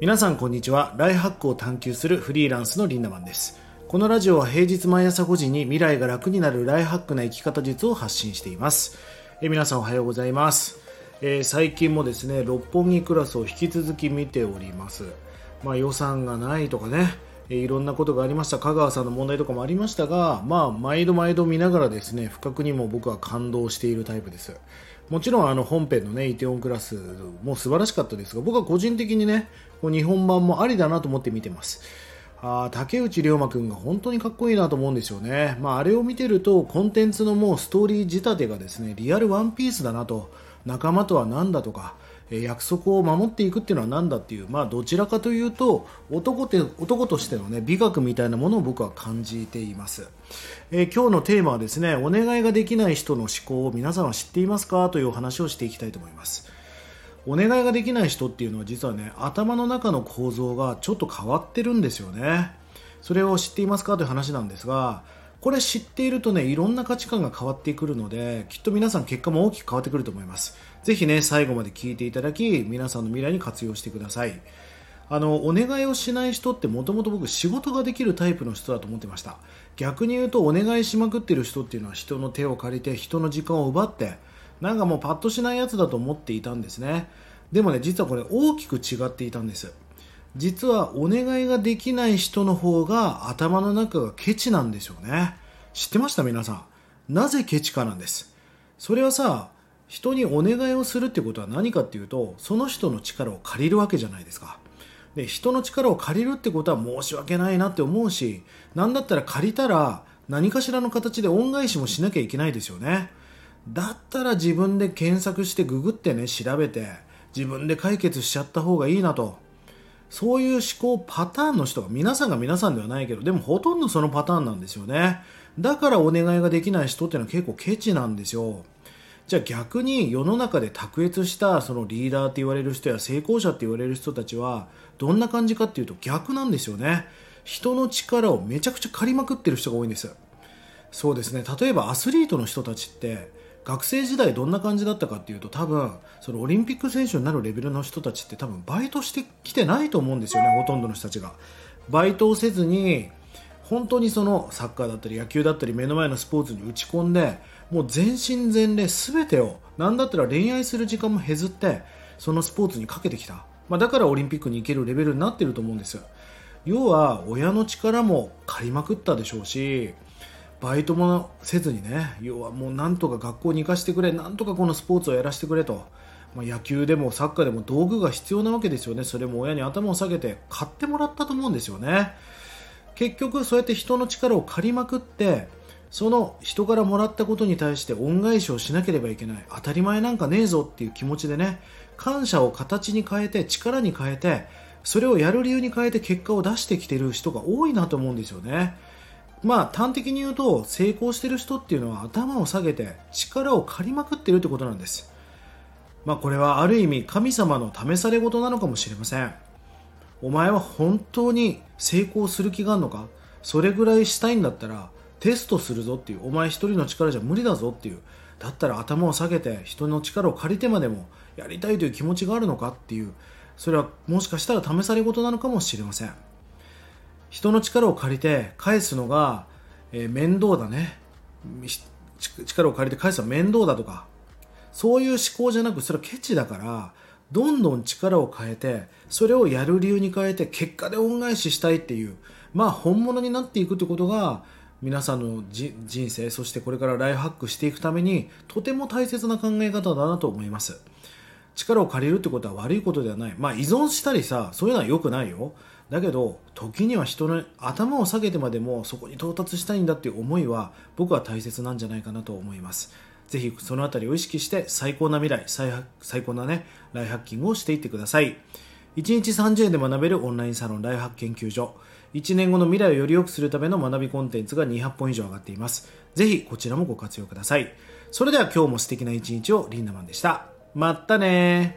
皆さんこんにちは。ライフハックを探求するフリーランスのリンダマンです。このラジオは平日毎朝5時に未来が楽になるライフハックな生き方術を発信しています。え皆さんおはようございます、えー、最近もですね六本木クラスを引き続き見ております。まあ予算がないとかね。いろんなことがありました。香川さんの問題とかもありましたが、まあ、毎度毎度見ながらですね不覚にも僕は感動しているタイプです。もちろんあの本編のねイテオンクラスも素晴らしかったですが僕は個人的にね日本版もありだなと思って見てます。あ竹内涼真君が本当にかっこいいなと思うんですよね、まあ、あれを見てるとコンテンツのもうストーリー仕立てがですねリアルワンピースだなと仲間とは何だとか約束を守っていくっていうのは何だっていう、まあ、どちらかというと男て男としての、ね、美学みたいなものを僕は感じています、えー、今日のテーマはですねお願いができない人の思考を皆さんは知っていますか？というお話をしていきたいと思います。お願いができない人っていうのは実はね頭の中の構造がちょっと変わってるんですよね。それを知っていますか？という話なんですがこれ知っているとねいろんな価値観が変わってくるのできっと皆さん結果も大きく変わってくると思います。ぜひね最後まで聞いていただき皆さんの未来に活用してください。あのお願いをしない人ってもともと僕仕事ができるタイプの人だと思ってました。逆に言うとお願いしまくってる人っていうのは人の手を借りて人の時間を奪ってなんかもうパッとしないやつだと思っていたんですね。でもね実はこれ大きく違っていたんです。実はお願いができない人の方が頭の中がケチなんですよね。知ってました？皆さん。なぜケチかなんです。それはさ人にお願いをするってことは何かっていうとその人の力を借りるわけじゃないですか。で人の力を借りるってことは申し訳ないなって思うし何だったら借りたら何かしらの形で恩返しもしなきゃいけないですよね。だったら自分で検索してググってね調べて自分で解決しちゃった方がいいなと。そういう思考パターンの人が皆さんが皆さんではないけどでもほとんどそのパターンなんですよね。だからお願いができない人っていうのは結構ケチなんですよ。じゃあ逆に世の中で卓越したそのリーダーって言われる人や成功者って言われる人たちはどんな感じかっていうと逆なんですよね。人の力をめちゃくちゃ借りまくってる人が多いんです。そうですね。例えばアスリートの人たちって学生時代どんな感じだったかっていうと多分そのオリンピック選手になるレベルの人たちって多分バイトしてきてないと思うんですよねほとんどの人たちが。バイトをせずに本当にそのサッカーだったり野球だったり目の前のスポーツに打ち込んでもう全身全霊全てを何だったら恋愛する時間も削ってそのスポーツにかけてきた、まあ、だからオリンピックに行けるレベルになってると思うんです要は親の力も借りまくったでしょうしバイトもせずにね要はもうなんとか学校に行かせてくれなんとかこのスポーツをやらせてくれと、まあ、野球でもサッカーでも道具が必要なわけですよね。それも親に頭を下げて買ってもらったと思うんですよね。結局そうやって人の力を借りまくってその人からもらったことに対して恩返しをしなければいけない。当たり前なんかねえぞっていう気持ちでね感謝を形に変えて力に変えてそれをやる理由に変えて結果を出してきてる人が多いなと思うんですよね。まあ端的に言うと成功してる人っていうのは頭を下げて力を借りまくってるってことなんです。まあこれはある意味神様の試され事なのかもしれません。お前は本当に成功する気があるのか？それぐらいしたいんだったらテストするぞっていうお前一人の力じゃ無理だぞっていう。だったら頭を下げて人の力を借りてまでもやりたいという気持ちがあるのかっていう。それはもしかしたら試され事なのかもしれません。人の力を借りて返すのが、えー、面倒だね。力を借りて返すのは面倒だとか。そういう思考じゃなくそれはケチだからどんどん力を変えてそれをやる理由に変えて結果で恩返ししたいっていうまあ本物になっていくってことが皆さんの人生そしてこれからライフハックしていくためにとても大切な考え方だなと思います。力を借りるってことは悪いことではない。まあ依存したりさそういうのは良くないよ。だけど時には人の頭を下げてまでもそこに到達したいんだっていう思いは僕は大切なんじゃないかなと思います。ぜひそのあたりを意識して最高な未来最最高なねライフハッキングをしていってください。1日30円で学べるオンラインサロンライフハック研究所。1年後の未来をより良くするための学びコンテンツが200本以上上がっています。ぜひこちらもご活用ください。それでは今日も素敵な一日をリンダマンでした。まったね